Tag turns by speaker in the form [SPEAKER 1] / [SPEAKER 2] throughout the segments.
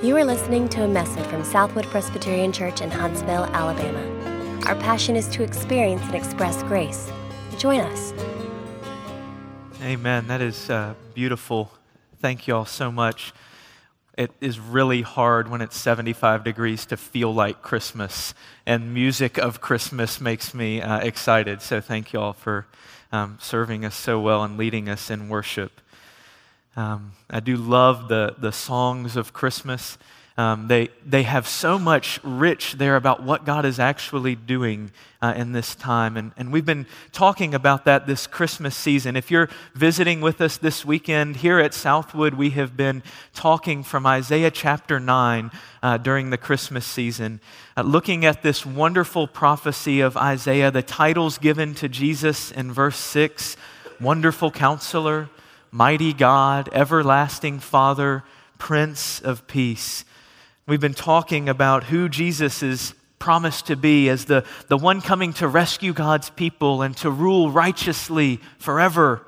[SPEAKER 1] You are listening to a message from Southwood Presbyterian Church in Huntsville, Alabama. Our passion is to experience and express grace. Join us.
[SPEAKER 2] Amen. That is uh, beautiful. Thank you all so much. It is really hard when it's 75 degrees to feel like Christmas, and music of Christmas makes me uh, excited. So, thank you all for um, serving us so well and leading us in worship. Um, I do love the, the songs of Christmas. Um, they, they have so much rich there about what God is actually doing uh, in this time. And, and we've been talking about that this Christmas season. If you're visiting with us this weekend here at Southwood, we have been talking from Isaiah chapter 9 uh, during the Christmas season, uh, looking at this wonderful prophecy of Isaiah, the titles given to Jesus in verse 6 Wonderful Counselor mighty God, everlasting Father, Prince of Peace. We've been talking about who Jesus is promised to be as the, the one coming to rescue God's people and to rule righteously forever.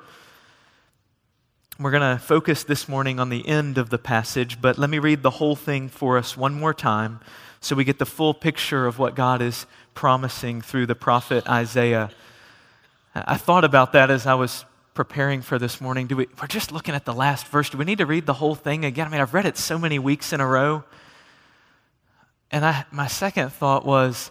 [SPEAKER 2] We're going to focus this morning on the end of the passage, but let me read the whole thing for us one more time so we get the full picture of what God is promising through the prophet Isaiah. I thought about that as I was preparing for this morning, do we, we're just looking at the last verse. Do we need to read the whole thing again? I mean, I've read it so many weeks in a row. And I, my second thought was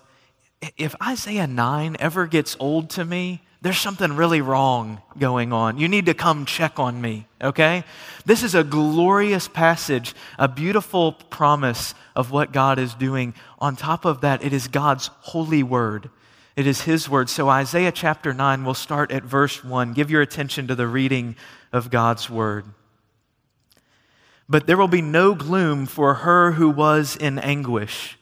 [SPEAKER 2] if Isaiah 9 ever gets old to me, there's something really wrong going on. You need to come check on me, okay? This is a glorious passage, a beautiful promise of what God is doing. On top of that, it is God's holy word. It is His word. So, Isaiah chapter 9, we'll start at verse 1. Give your attention to the reading of God's word. But there will be no gloom for her who was in anguish.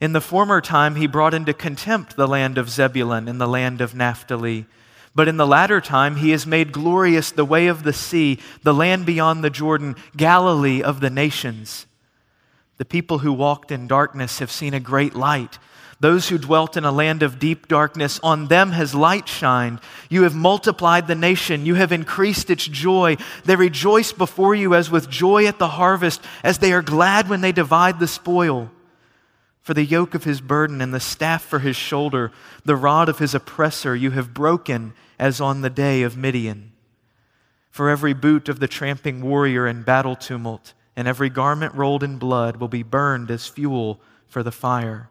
[SPEAKER 2] In the former time, he brought into contempt the land of Zebulun and the land of Naphtali. But in the latter time, he has made glorious the way of the sea, the land beyond the Jordan, Galilee of the nations. The people who walked in darkness have seen a great light. Those who dwelt in a land of deep darkness, on them has light shined. You have multiplied the nation. You have increased its joy. They rejoice before you as with joy at the harvest, as they are glad when they divide the spoil. For the yoke of his burden and the staff for his shoulder, the rod of his oppressor, you have broken as on the day of Midian. For every boot of the tramping warrior in battle tumult, and every garment rolled in blood will be burned as fuel for the fire.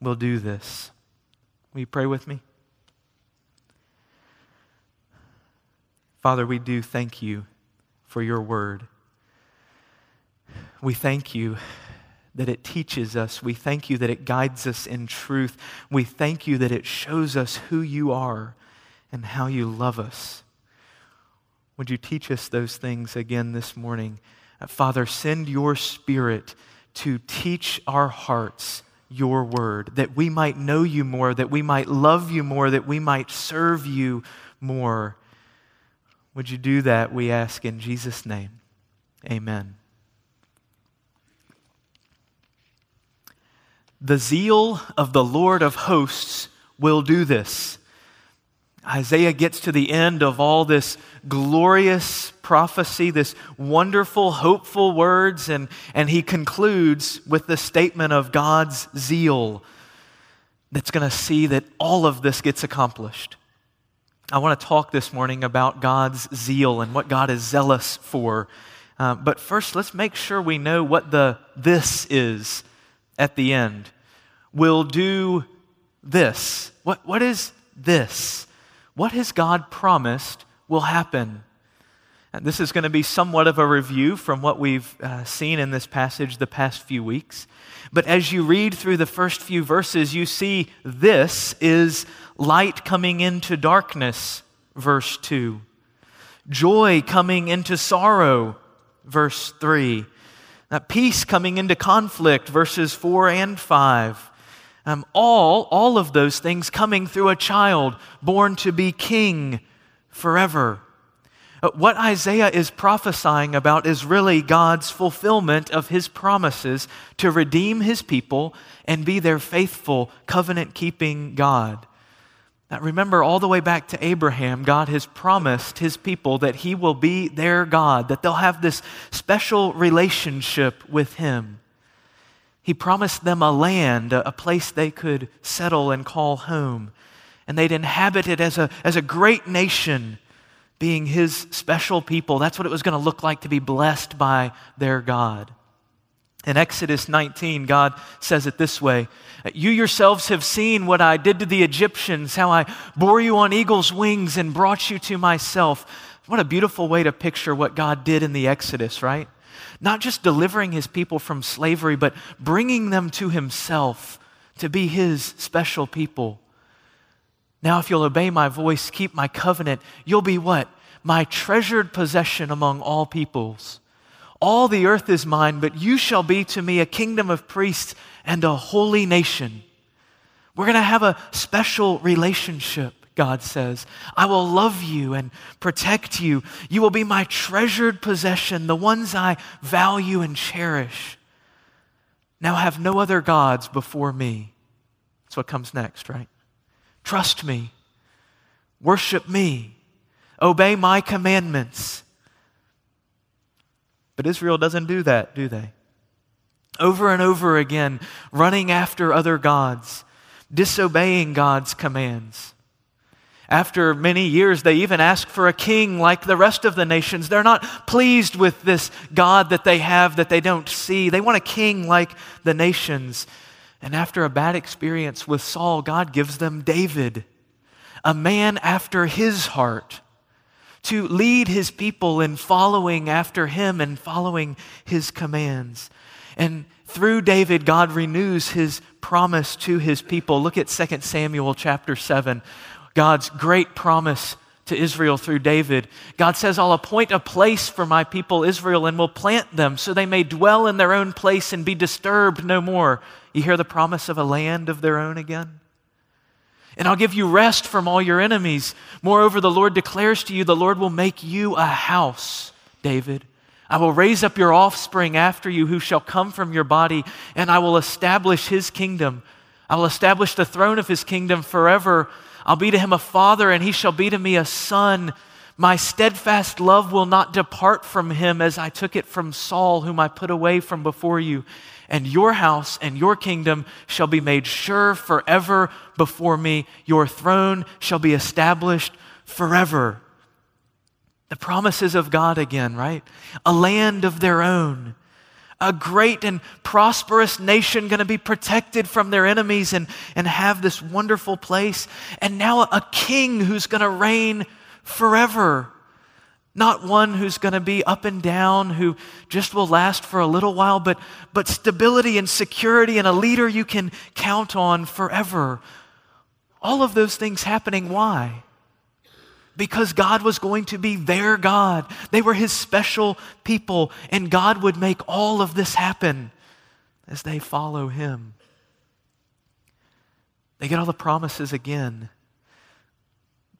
[SPEAKER 2] will do this. Will you pray with me? Father, we do thank you for your word. We thank you that it teaches us. We thank you that it guides us in truth. We thank you that it shows us who you are and how you love us. Would you teach us those things again this morning? Father, send your spirit to teach our hearts your word, that we might know you more, that we might love you more, that we might serve you more. Would you do that, we ask in Jesus' name? Amen. The zeal of the Lord of hosts will do this. Isaiah gets to the end of all this glorious prophecy, this wonderful, hopeful words, and, and he concludes with the statement of God's zeal that's going to see that all of this gets accomplished. I want to talk this morning about God's zeal and what God is zealous for. Uh, but first, let's make sure we know what the this is at the end. We'll do this. What, what is this? What has God promised will happen? And this is going to be somewhat of a review from what we've uh, seen in this passage the past few weeks. But as you read through the first few verses, you see this is light coming into darkness, verse 2. Joy coming into sorrow, verse 3. That peace coming into conflict, verses 4 and 5. Um, all, all of those things coming through a child born to be king forever. Uh, what Isaiah is prophesying about is really God's fulfillment of his promises to redeem his people and be their faithful, covenant keeping God. Now, remember, all the way back to Abraham, God has promised his people that he will be their God, that they'll have this special relationship with him. He promised them a land, a place they could settle and call home, and they'd inhabit it as a, as a great nation being his special people. That's what it was going to look like to be blessed by their God. In Exodus 19, God says it this way You yourselves have seen what I did to the Egyptians, how I bore you on eagle's wings and brought you to myself. What a beautiful way to picture what God did in the Exodus, right? Not just delivering his people from slavery, but bringing them to himself to be his special people. Now, if you'll obey my voice, keep my covenant, you'll be what? My treasured possession among all peoples. All the earth is mine, but you shall be to me a kingdom of priests and a holy nation. We're going to have a special relationship, God says. I will love you and protect you. You will be my treasured possession, the ones I value and cherish. Now have no other gods before me. That's what comes next, right? Trust me. Worship me. Obey my commandments. But Israel doesn't do that, do they? Over and over again, running after other gods, disobeying God's commands. After many years, they even ask for a king like the rest of the nations. They're not pleased with this God that they have that they don't see. They want a king like the nations. And after a bad experience with Saul, God gives them David, a man after his heart, to lead his people in following after him and following his commands. And through David, God renews his promise to his people. Look at 2 Samuel chapter 7, God's great promise to Israel through David. God says, I'll appoint a place for my people Israel and will plant them so they may dwell in their own place and be disturbed no more. You hear the promise of a land of their own again? And I'll give you rest from all your enemies. Moreover, the Lord declares to you, the Lord will make you a house, David. I will raise up your offspring after you who shall come from your body, and I will establish his kingdom. I will establish the throne of his kingdom forever. I'll be to him a father, and he shall be to me a son. My steadfast love will not depart from him as I took it from Saul, whom I put away from before you and your house and your kingdom shall be made sure forever before me. Your throne shall be established forever. The promises of God again, right? A land of their own. A great and prosperous nation going to be protected from their enemies and, and have this wonderful place. And now a king who's going to reign forever. Not one who's going to be up and down, who just will last for a little while, but, but stability and security and a leader you can count on forever. All of those things happening. Why? Because God was going to be their God. They were His special people, and God would make all of this happen as they follow Him. They get all the promises again,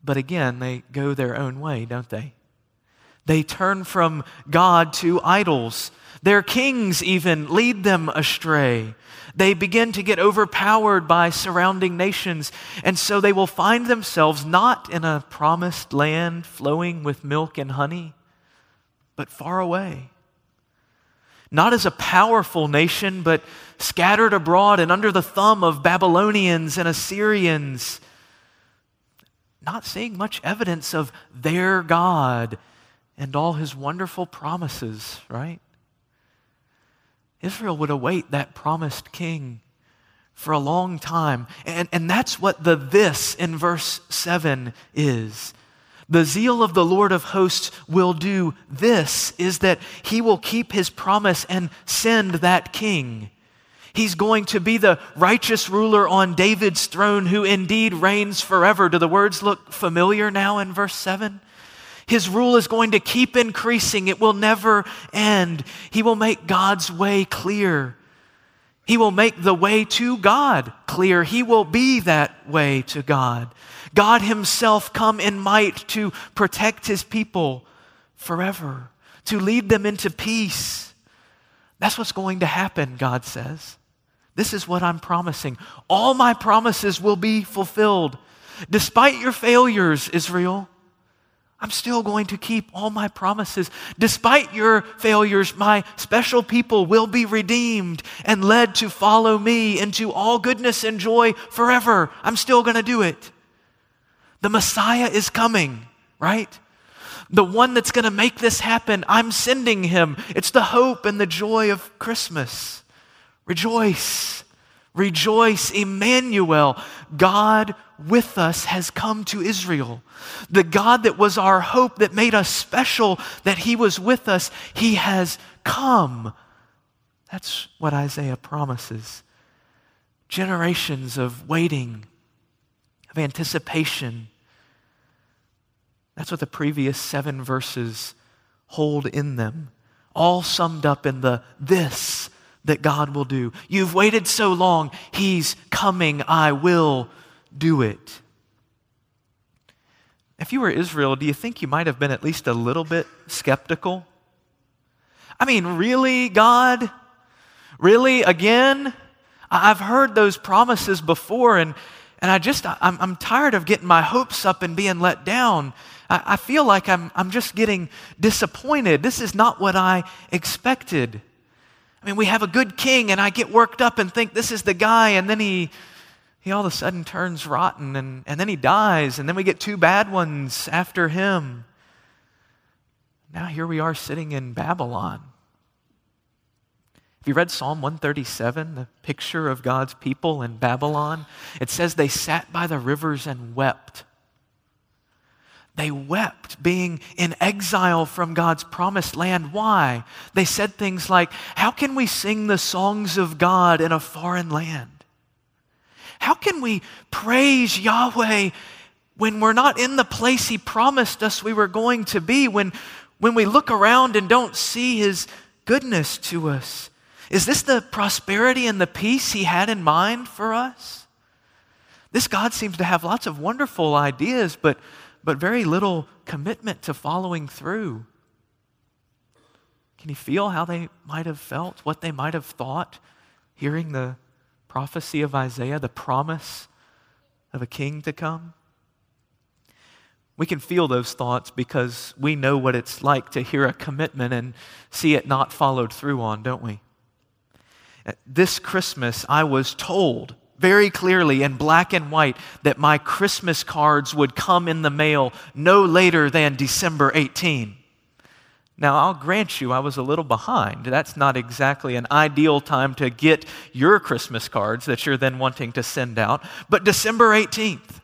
[SPEAKER 2] but again, they go their own way, don't they? They turn from God to idols. Their kings even lead them astray. They begin to get overpowered by surrounding nations, and so they will find themselves not in a promised land flowing with milk and honey, but far away. Not as a powerful nation, but scattered abroad and under the thumb of Babylonians and Assyrians, not seeing much evidence of their God and all his wonderful promises, right? Israel would await that promised king for a long time. And, and that's what the this in verse 7 is. The zeal of the Lord of hosts will do this is that he will keep his promise and send that king. He's going to be the righteous ruler on David's throne who indeed reigns forever. Do the words look familiar now in verse 7? His rule is going to keep increasing, it will never end. He will make God's way clear. He will make the way to God clear. He will be that way to God. God Himself come in might to protect His people forever, to lead them into peace. That's what's going to happen, God says. This is what I'm promising. All my promises will be fulfilled. Despite your failures, Israel, I'm still going to keep all my promises. Despite your failures, my special people will be redeemed and led to follow me into all goodness and joy forever. I'm still going to do it. The Messiah is coming, right? The one that's going to make this happen, I'm sending him. It's the hope and the joy of Christmas. Rejoice. Rejoice, Emmanuel. God with us has come to Israel. The God that was our hope, that made us special, that He was with us, He has come. That's what Isaiah promises. Generations of waiting, of anticipation. That's what the previous seven verses hold in them, all summed up in the this that God will do. You've waited so long, He's coming, I will do it. If you were Israel, do you think you might have been at least a little bit skeptical? I mean, really, God? Really, again? I've heard those promises before, and, and I just, I'm, I'm tired of getting my hopes up and being let down. I, I feel like I'm, I'm just getting disappointed. This is not what I expected. I mean, we have a good king, and I get worked up and think this is the guy, and then he, he all of a sudden turns rotten, and, and then he dies, and then we get two bad ones after him. Now here we are sitting in Babylon. Have you read Psalm 137, the picture of God's people in Babylon? It says they sat by the rivers and wept. They wept being in exile from God's promised land. Why? They said things like, How can we sing the songs of God in a foreign land? How can we praise Yahweh when we're not in the place He promised us we were going to be? When, when we look around and don't see His goodness to us? Is this the prosperity and the peace He had in mind for us? This God seems to have lots of wonderful ideas, but but very little commitment to following through. Can you feel how they might have felt, what they might have thought, hearing the prophecy of Isaiah, the promise of a king to come? We can feel those thoughts because we know what it's like to hear a commitment and see it not followed through on, don't we? This Christmas, I was told very clearly in black and white that my Christmas cards would come in the mail no later than December 18. Now, I'll grant you, I was a little behind. That's not exactly an ideal time to get your Christmas cards that you're then wanting to send out, but December 18th.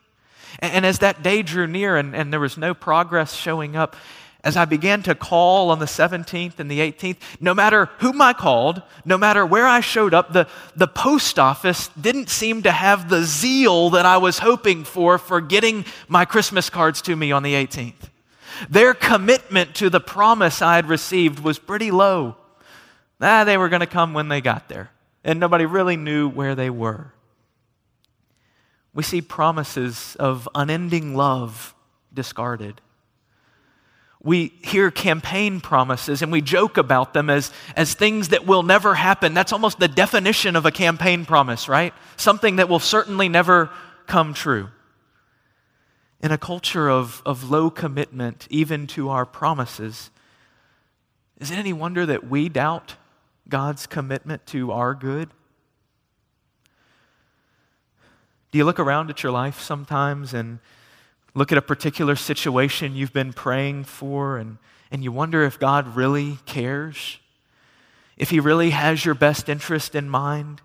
[SPEAKER 2] And, as that day drew near and, and there was no progress showing up, as I began to call on the 17th and the 18th, no matter whom I called, no matter where I showed up, the, the post office didn't seem to have the zeal that I was hoping for for getting my Christmas cards to me on the 18th. Their commitment to the promise I had received was pretty low. Ah, they were going to come when they got there, and nobody really knew where they were. We see promises of unending love discarded we hear campaign promises and we joke about them as, as things that will never happen. That's almost the definition of a campaign promise, right? Something that will certainly never come true. In a culture of, of low commitment, even to our promises, is it any wonder that we doubt God's commitment to our good? Do you look around at your life sometimes and look at a particular situation you've been praying for and, and you wonder if God really cares, if He really has your best interest in mind?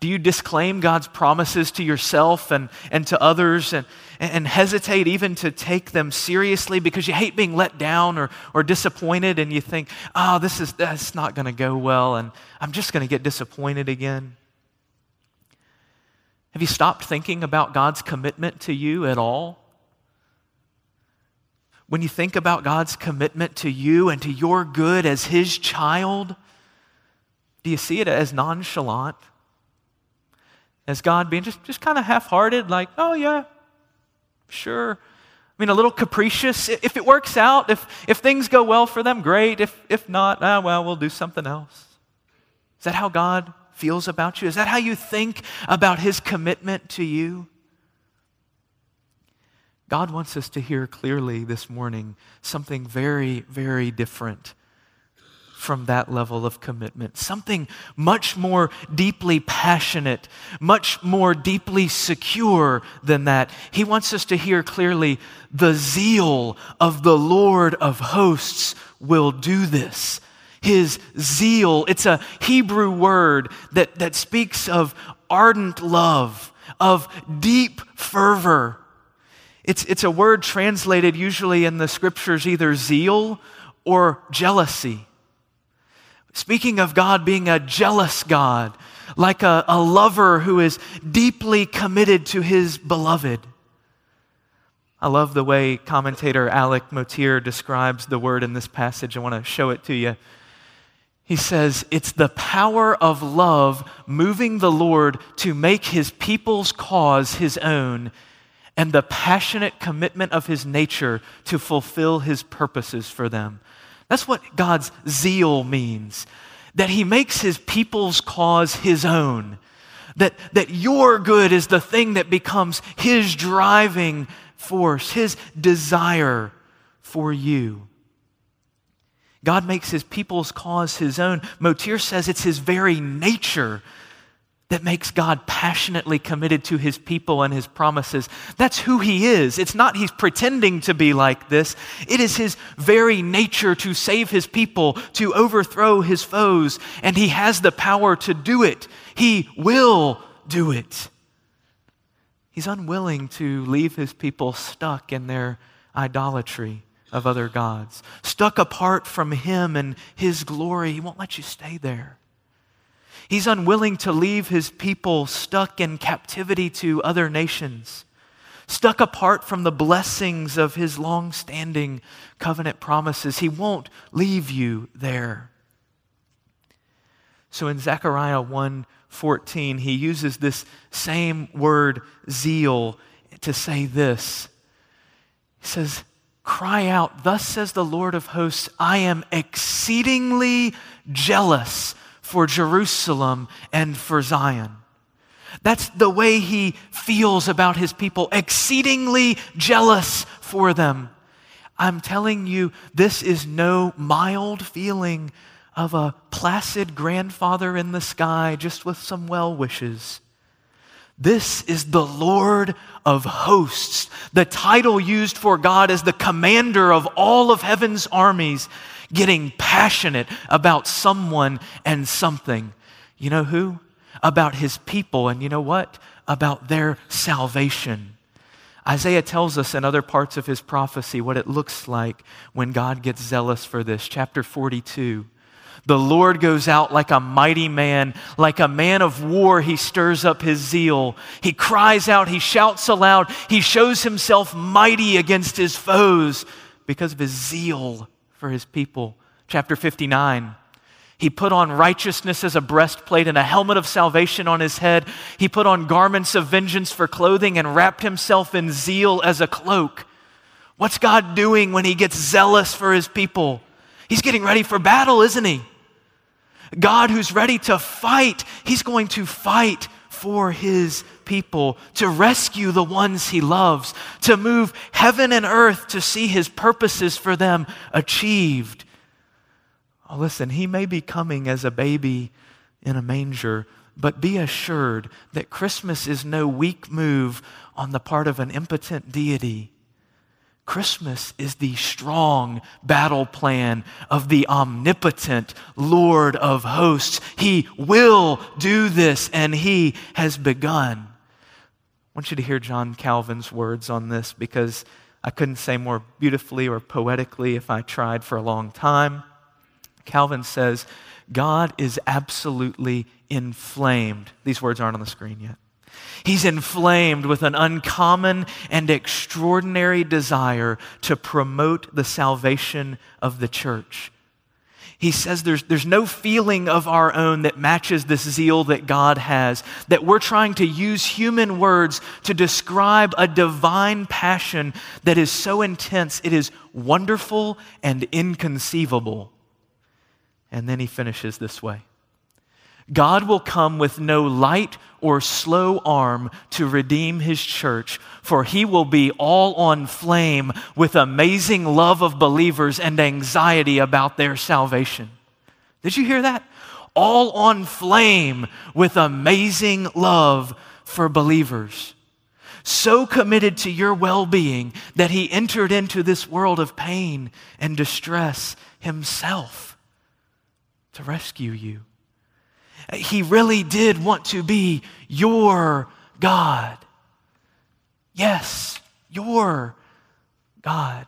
[SPEAKER 2] Do you disclaim God's promises to yourself and, and to others and, and hesitate even to take them seriously because you hate being let down or, or disappointed and you think, oh, this is that's not going to go well and I'm just going to get disappointed again? Have you stopped thinking about God's commitment to you at all? When you think about God's commitment to you and to your good as His child, do you see it as nonchalant? As God being just, just kind of half hearted, like, oh, yeah, sure. I mean, a little capricious. If it works out, if, if things go well for them, great. If, if not, ah, well, we'll do something else. Is that how God feels about you? Is that how you think about His commitment to you? God wants us to hear clearly this morning something very, very different from that level of commitment. Something much more deeply passionate, much more deeply secure than that. He wants us to hear clearly the zeal of the Lord of hosts will do this. His zeal, it's a Hebrew word that, that speaks of ardent love, of deep fervor it's, it's a word translated usually in the scriptures either zeal or jealousy. Speaking of God being a jealous God, like a, a lover who is deeply committed to his beloved. I love the way commentator Alec Motyer describes the word in this passage. I want to show it to you. He says, It's the power of love moving the Lord to make his people's cause his own and the passionate commitment of his nature to fulfill his purposes for them. That's what God's zeal means. That he makes his people's cause his own. That, that your good is the thing that becomes his driving force, his desire for you. God makes his people's cause his own. Motyer says it's his very nature that makes God passionately committed to his people and his promises. That's who he is. It's not he's pretending to be like this. It is his very nature to save his people, to overthrow his foes, and he has the power to do it. He will do it. He's unwilling to leave his people stuck in their idolatry of other gods, stuck apart from him and his glory. He won't let you stay there. He's unwilling to leave his people stuck in captivity to other nations, stuck apart from the blessings of his long standing covenant promises. He won't leave you there. So in Zechariah 1:14, he uses this same word zeal to say this. He says, Cry out, thus says the Lord of hosts, I am exceedingly jealous for Jerusalem and for Zion. That's the way he feels about his people, exceedingly jealous for them. I'm telling you, this is no mild feeling of a placid grandfather in the sky just with some well wishes. This is the Lord of hosts, the title used for God as the commander of all of heaven's armies getting passionate about someone and something. You know who? About his people. And you know what? About their salvation. Isaiah tells us in other parts of his prophecy what it looks like when God gets zealous for this. Chapter 42. The Lord goes out like a mighty man, like a man of war. He stirs up his zeal. He cries out, he shouts aloud, he shows himself mighty against his foes because of his zeal for his people. Chapter 59. He put on righteousness as a breastplate and a helmet of salvation on his head. He put on garments of vengeance for clothing and wrapped himself in zeal as a cloak. What's God doing when he gets zealous for his people? He's getting ready for battle, isn't he? God, who's ready to fight, he's going to fight for his people, to rescue the ones he loves, to move heaven and earth to see his purposes for them achieved. Oh, listen, he may be coming as a baby in a manger, but be assured that Christmas is no weak move on the part of an impotent deity. Christmas is the strong battle plan of the omnipotent Lord of hosts. He will do this, and He has begun. I want you to hear John Calvin's words on this because I couldn't say more beautifully or poetically if I tried for a long time. Calvin says, God is absolutely inflamed. These words aren't on the screen yet. He's inflamed with an uncommon and extraordinary desire to promote the salvation of the church. He says there's, there's no feeling of our own that matches this zeal that God has, that we're trying to use human words to describe a divine passion that is so intense, it is wonderful and inconceivable. And then he finishes this way God will come with no light or slow arm to redeem his church, for he will be all on flame with amazing love of believers and anxiety about their salvation. Did you hear that? All on flame with amazing love for believers. So committed to your well being that he entered into this world of pain and distress himself to rescue you. He really did want to be your God. Yes, your God.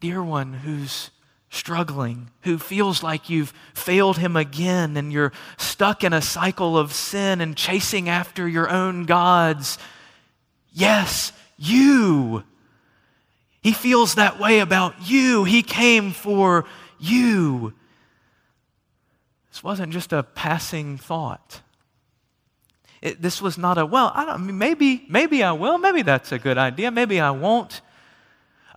[SPEAKER 2] Dear one who's struggling, who feels like you've failed him again and you're stuck in a cycle of sin and chasing after your own gods. Yes, you. He feels that way about you. He came for you. This wasn't just a passing thought. It, this was not a, well, I don't, maybe, maybe I will, maybe that's a good idea, maybe I won't.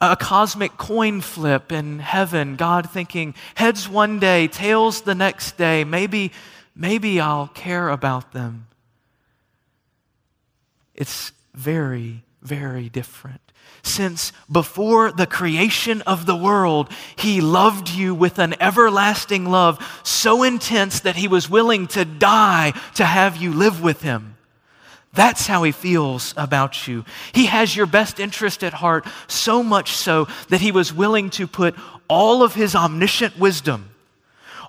[SPEAKER 2] A cosmic coin flip in heaven, God thinking, heads one day, tails the next day, maybe, maybe I'll care about them. It's very, very different since before the creation of the world, he loved you with an everlasting love so intense that he was willing to die to have you live with him. That's how he feels about you. He has your best interest at heart, so much so that he was willing to put all of his omniscient wisdom,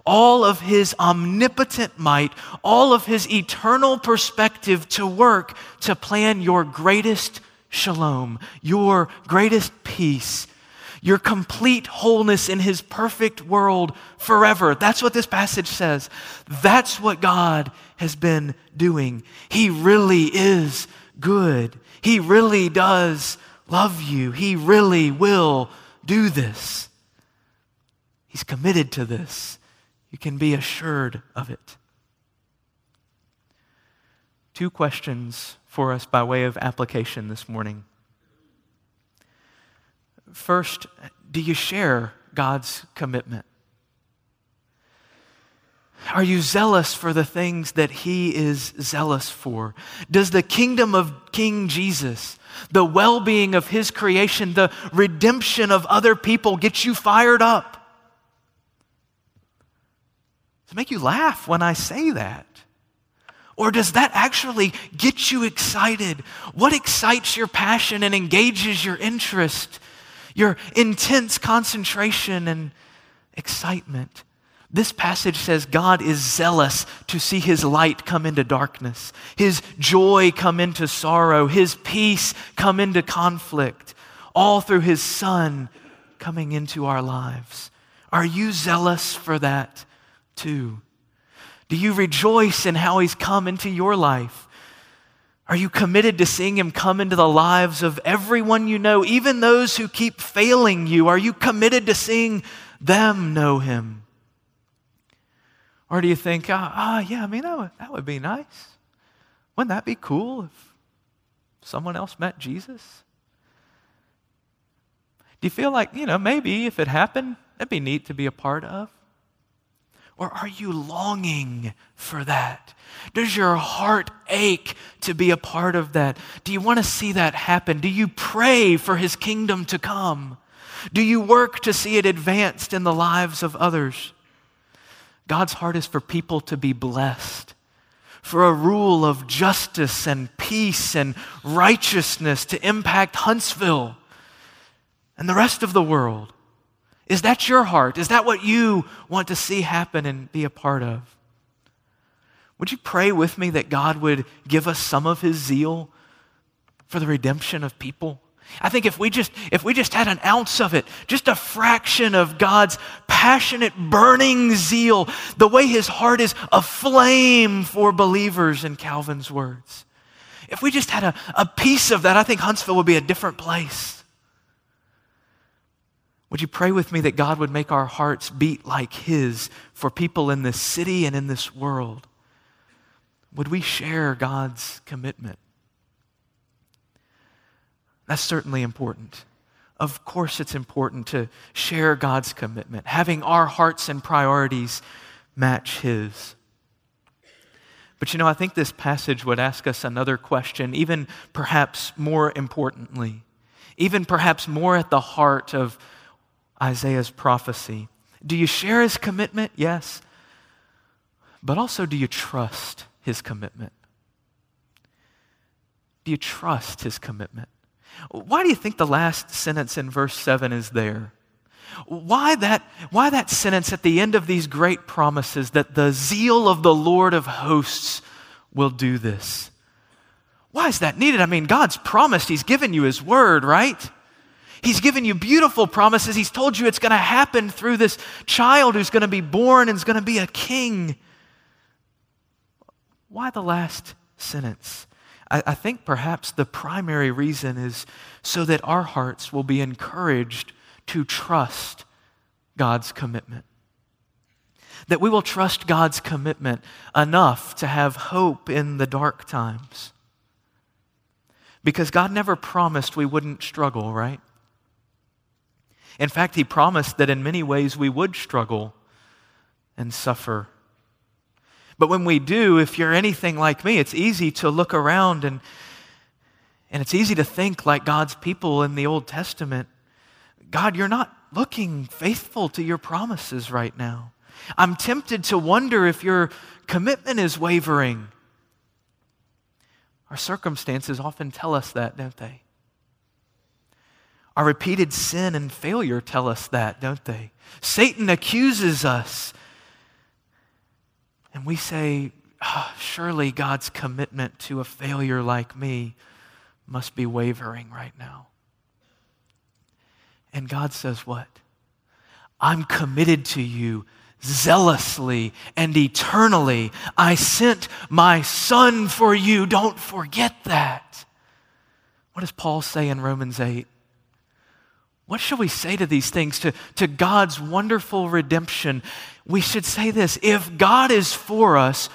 [SPEAKER 2] all of his omnipotent might, all of his eternal perspective to work to plan your greatest shalom, your greatest peace, your complete wholeness in His perfect world forever. That's what this passage says. That's what God has been doing. He really is good. He really does love you. He really will do this. He's committed to this. You can be assured of it. Two questions for us by way of application this morning. First, do you share God's commitment? Are you zealous for the things that He is zealous for? Does the kingdom of King Jesus, the well being of His creation, the redemption of other people get you fired up? To make you laugh when I say that. Or does that actually get you excited? What excites your passion and engages your interest, your intense concentration and excitement? This passage says God is zealous to see his light come into darkness, his joy come into sorrow, his peace come into conflict, all through his Son coming into our lives. Are you zealous for that too? Do you rejoice in how He's come into your life? Are you committed to seeing Him come into the lives of everyone you know, even those who keep failing you? Are you committed to seeing them know Him? Or do you think, ah, oh, oh, yeah, I mean, that would, that would be nice? Wouldn't that be cool if someone else met Jesus? Do you feel like, you know, maybe if it happened, it'd be neat to be a part of? Or are you longing for that? Does your heart ache to be a part of that? Do you want to see that happen? Do you pray for his kingdom to come? Do you work to see it advanced in the lives of others? God's heart is for people to be blessed, for a rule of justice and peace and righteousness to impact Huntsville and the rest of the world. Is that your heart? Is that what you want to see happen and be a part of? Would you pray with me that God would give us some of his zeal for the redemption of people? I think if we just if we just had an ounce of it, just a fraction of God's passionate burning zeal, the way his heart is aflame for believers in Calvin's words. If we just had a, a piece of that, I think Huntsville would be a different place. Would you pray with me that God would make our hearts beat like his for people in this city and in this world? Would we share God's commitment? That's certainly important. Of course, it's important to share God's commitment, having our hearts and priorities match His. But you know, I think this passage would ask us another question, even perhaps more importantly, even perhaps more at the heart of Isaiah's prophecy. Do you share his commitment? Yes. But also, do you trust his commitment? Do you trust his commitment? Why do you think the last sentence in verse 7 is there? Why that, why that sentence at the end of these great promises that the zeal of the Lord of hosts will do this? Why is that needed? I mean, God's promised, He's given you His word, right? He's given you beautiful promises. He's told you it's going to happen through this child who's going to be born and is going to be a king. Why the last sentence? I, I think perhaps the primary reason is so that our hearts will be encouraged to trust God's commitment. That we will trust God's commitment enough to have hope in the dark times. Because God never promised we wouldn't struggle, right? In fact, He promised that in many ways we would struggle and suffer but when we do, if you're anything like me, it's easy to look around and, and it's easy to think like God's people in the Old Testament God, you're not looking faithful to your promises right now. I'm tempted to wonder if your commitment is wavering. Our circumstances often tell us that, don't they? Our repeated sin and failure tell us that, don't they? Satan accuses us and we say, oh, surely God's commitment to a failure like me must be wavering right now. And God says, What? I'm committed to you zealously and eternally. I sent my son for you. Don't forget that. What does Paul say in Romans 8? What shall we say to these things, to, to God's wonderful redemption? We should say this if God is for us,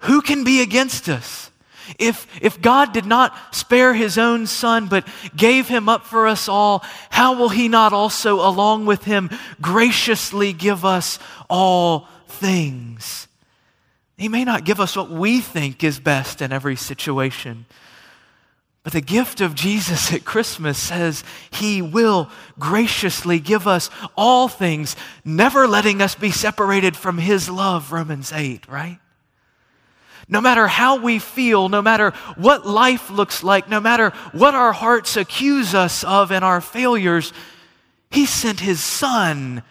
[SPEAKER 2] who can be against us? If, if God did not spare his own son, but gave him up for us all, how will he not also, along with him, graciously give us all things? He may not give us what we think is best in every situation, but the gift of Jesus at Christmas says he will graciously give us all things, never letting us be separated from his love, Romans 8, right? No matter how we feel, no matter what life looks like, no matter what our hearts accuse us of and our failures, he sent his son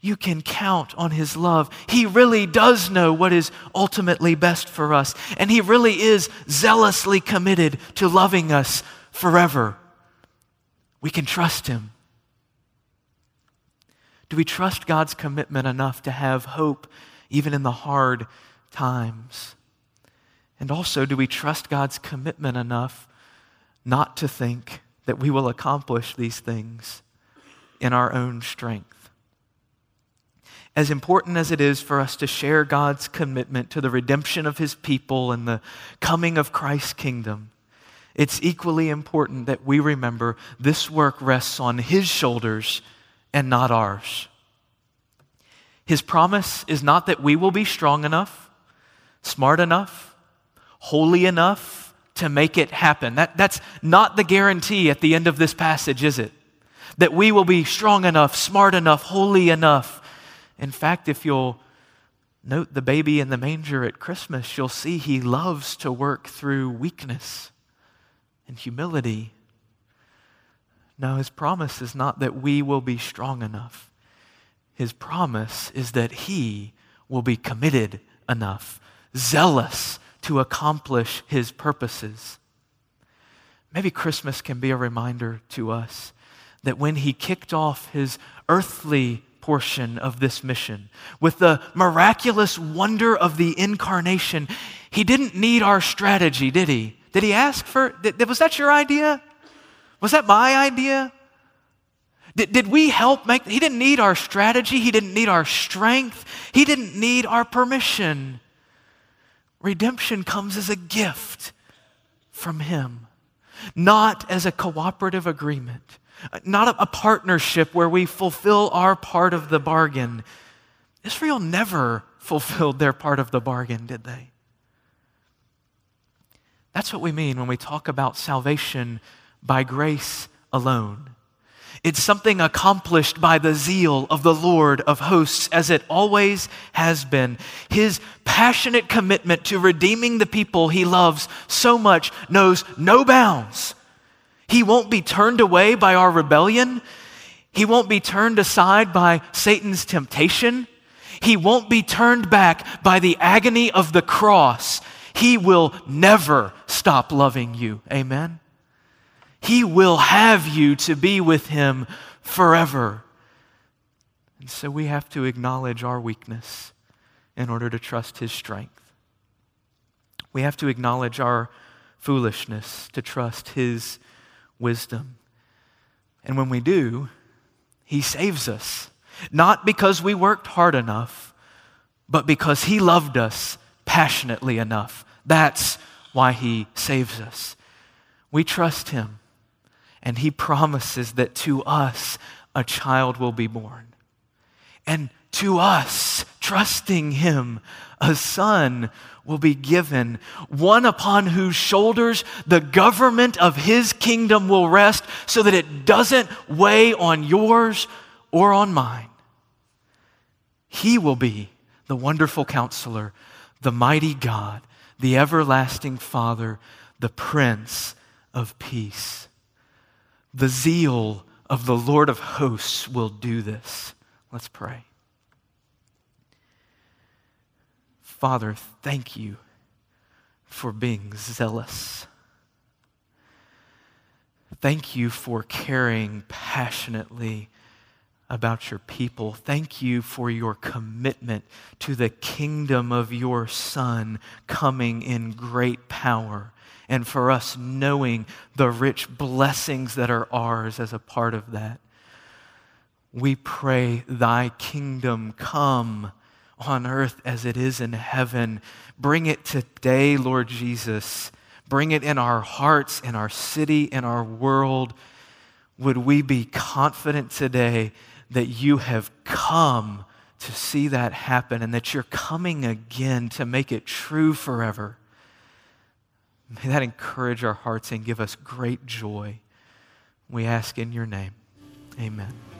[SPEAKER 2] you can count on His love. He really does know what is ultimately best for us, and He really is zealously committed to loving us forever. We can trust Him. Do we trust God's commitment enough to have hope even in the hard times? And also, do we trust God's commitment enough not to think that we will accomplish these things in our own strength? As important as it is for us to share God's commitment to the redemption of his people and the coming of Christ's kingdom, it's equally important that we remember this work rests on his shoulders and not ours. His promise is not that we will be strong enough, smart enough, holy enough to make it happen. That, that's not the guarantee at the end of this passage, is it? That we will be strong enough, smart enough, holy enough in fact, if you'll note the baby in the manger at Christmas, you'll see he loves to work through weakness and humility. Now, his promise is not that we will be strong enough. His promise is that he will be committed enough, zealous to accomplish his purposes. maybe Christmas can be a reminder to us that when he kicked off his earthly portion of this mission with the miraculous wonder of the incarnation, he didn't need our strategy, did he? Did he ask for, did, was that your idea? Was that my idea? Did, did we help make, he didn't need our strategy. He didn't need our strength. He didn't need our permission. Redemption comes as a gift from him, not as a cooperative agreement, not a, a partnership where we fulfill our part of the bargain. Israel never fulfilled their part of the bargain, did they? That's what we mean when we talk about salvation by grace alone. It's something accomplished by the zeal of the Lord of hosts, as it always has been. His passionate commitment to redeeming the people he loves so much knows no bounds. He won't be turned away by our rebellion. He won't be turned aside by Satan's temptation. He won't be turned back by the agony of the cross. He will never stop loving you. Amen. He will have you to be with Him forever. And so we have to acknowledge our weakness in order to trust His strength. We have to acknowledge our foolishness to trust His wisdom. And when we do, He saves us, not because we worked hard enough, but because He loved us passionately enough. That's why He saves us. We trust Him and he promises that to us a child will be born. And to us, trusting him, a son will be given, one upon whose shoulders the government of his kingdom will rest, so that it doesn't weigh on yours or on mine. He will be the wonderful counselor, the mighty God, the everlasting Father, the Prince of Peace. The zeal of the Lord of hosts will do this. Let's pray. Father, thank you for being zealous. Thank you for caring passionately about your people. Thank you for your commitment to the kingdom of your Son coming in great power and for us knowing the rich blessings that are ours as a part of that. We pray, Thy kingdom come on earth as it is in heaven. Bring it today, Lord Jesus. Bring it in our hearts, in our city, in our world. Would we be confident today that you have come to see that happen and that you're coming again to make it true forever? May that encourage our hearts and give us great joy. We ask in your name. Amen.